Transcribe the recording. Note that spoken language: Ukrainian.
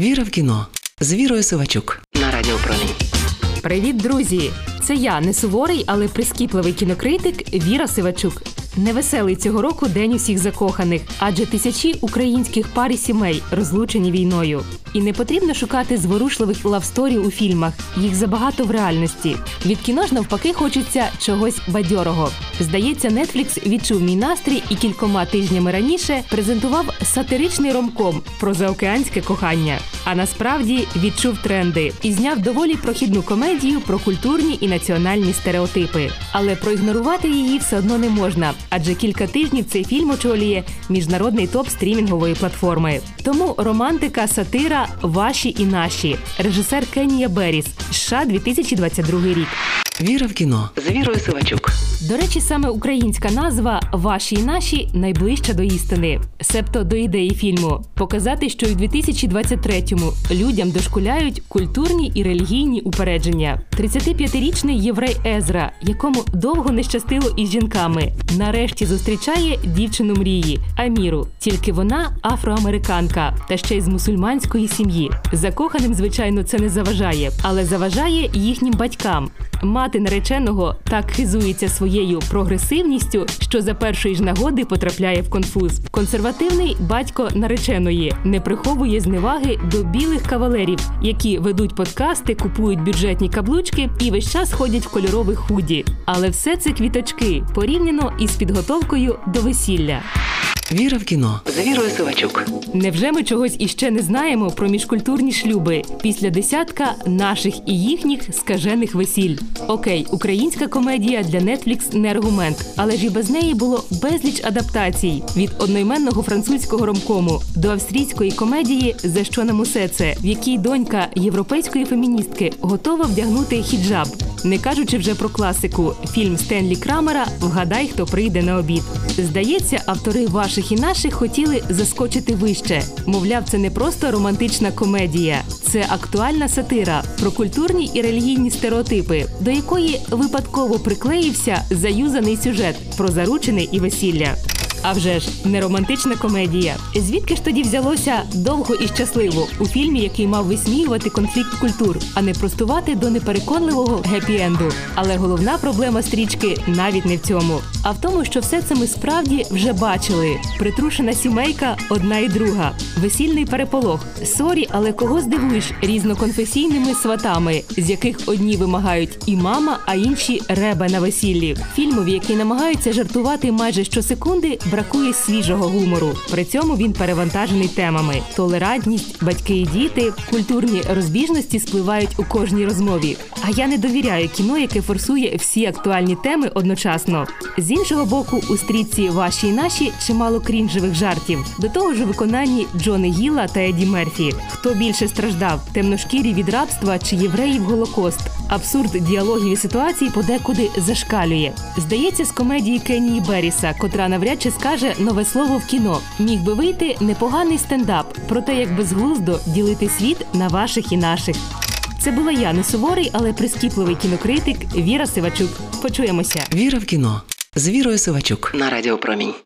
Віра в кіно з Вірою Сивачук на радіопромінь. Привіт, друзі! Це я не суворий, але прискіпливий кінокритик Віра Сивачук. Невеселий цього року день усіх закоханих, адже тисячі українських пар і сімей розлучені війною. І не потрібно шукати зворушливих лавсторій у фільмах. Їх забагато в реальності. Від кіно ж навпаки хочеться чогось бадьорого. Здається, Netflix відчув мій настрій і кількома тижнями раніше презентував сатиричний ромком про заокеанське кохання. А насправді відчув тренди і зняв доволі прохідну комедію про культурні і національні стереотипи. Але проігнорувати її все одно не можна, адже кілька тижнів цей фільм очолює міжнародний топ стрімінгової платформи. Тому романтика, сатира ваші і наші. Режисер Кенія Беріс, США 2022 рік. Віра в кіно з Вірою Сивачук. До речі, саме українська назва Ваші і наші найближча до істини, себто до ідеї фільму, показати, що і в 2023-му людям дошкуляють культурні і релігійні упередження. 35-річний єврей Езра, якому довго не щастило із жінками, нарешті зустрічає дівчину мрії Аміру. Тільки вона афроамериканка, та ще й з мусульманської сім'ї. Закоханим, звичайно, це не заважає, але заважає їхнім батькам. Мати нареченого так хизується своєю прогресивністю, що за першої ж нагоди потрапляє в конфуз. Консервативний батько нареченої не приховує зневаги до білих кавалерів, які ведуть подкасти, купують бюджетні каблучки і весь час ходять в кольорових худі. Але все це квіточки порівняно із підготовкою до весілля. Віра в кіно з Вірою Сивачук. Невже ми чогось іще не знаємо про міжкультурні шлюби після десятка наших і їхніх скажених весіль? Окей, українська комедія для Netflix не аргумент, але ж і без неї було безліч адаптацій від одноіменного французького ромкому до австрійської комедії За що нам усе це, в якій донька європейської феміністки готова вдягнути хіджаб. Не кажучи вже про класику, фільм Стенлі Крамера Вгадай, хто прийде на обід. Здається, автори ваших і наших хотіли заскочити вище. Мовляв, це не просто романтична комедія, це актуальна сатира про культурні і релігійні стереотипи, до якої випадково приклеївся заюзаний сюжет про заручене і весілля. А вже ж не романтична комедія. Звідки ж тоді взялося довго і щасливо у фільмі, який мав висміювати конфлікт культур, а не простувати до непереконливого гепі-енду. Але головна проблема стрічки навіть не в цьому, а в тому, що все це ми справді вже бачили: притрушена сімейка, одна і друга, весільний переполох. Sorry, але кого здивуєш різноконфесійними сватами, з яких одні вимагають і мама, а інші ребе на весіллі. Фільмові, які намагаються жартувати майже щосекунди, бракує свіжого гумору. При цьому він перевантажений темами: толерантність, батьки і діти, культурні розбіжності спливають у кожній розмові. А я не довіряю кіно, яке форсує всі актуальні теми одночасно. З іншого боку, у стрічці ваші і наші чимало крінжевих жартів. До того ж, у виконанні Джони Гіла та Еді Мерфі. Хто більше страждав? Темношкірі від рабства чи євреїв Голокост? Абсурд діалогів і ситуацій подекуди зашкалює. Здається, з комедії Кенії Беріса, котра навряд чи скаже нове слово в кіно. Міг би вийти непоганий стендап про те, як безглуздо ділити світ на ваших і наших. Це була я не суворий, але прискіпливий кінокритик Віра Сивачук. Почуємося. Віра в кіно з Вірою Сивачук на Радіо Промінь.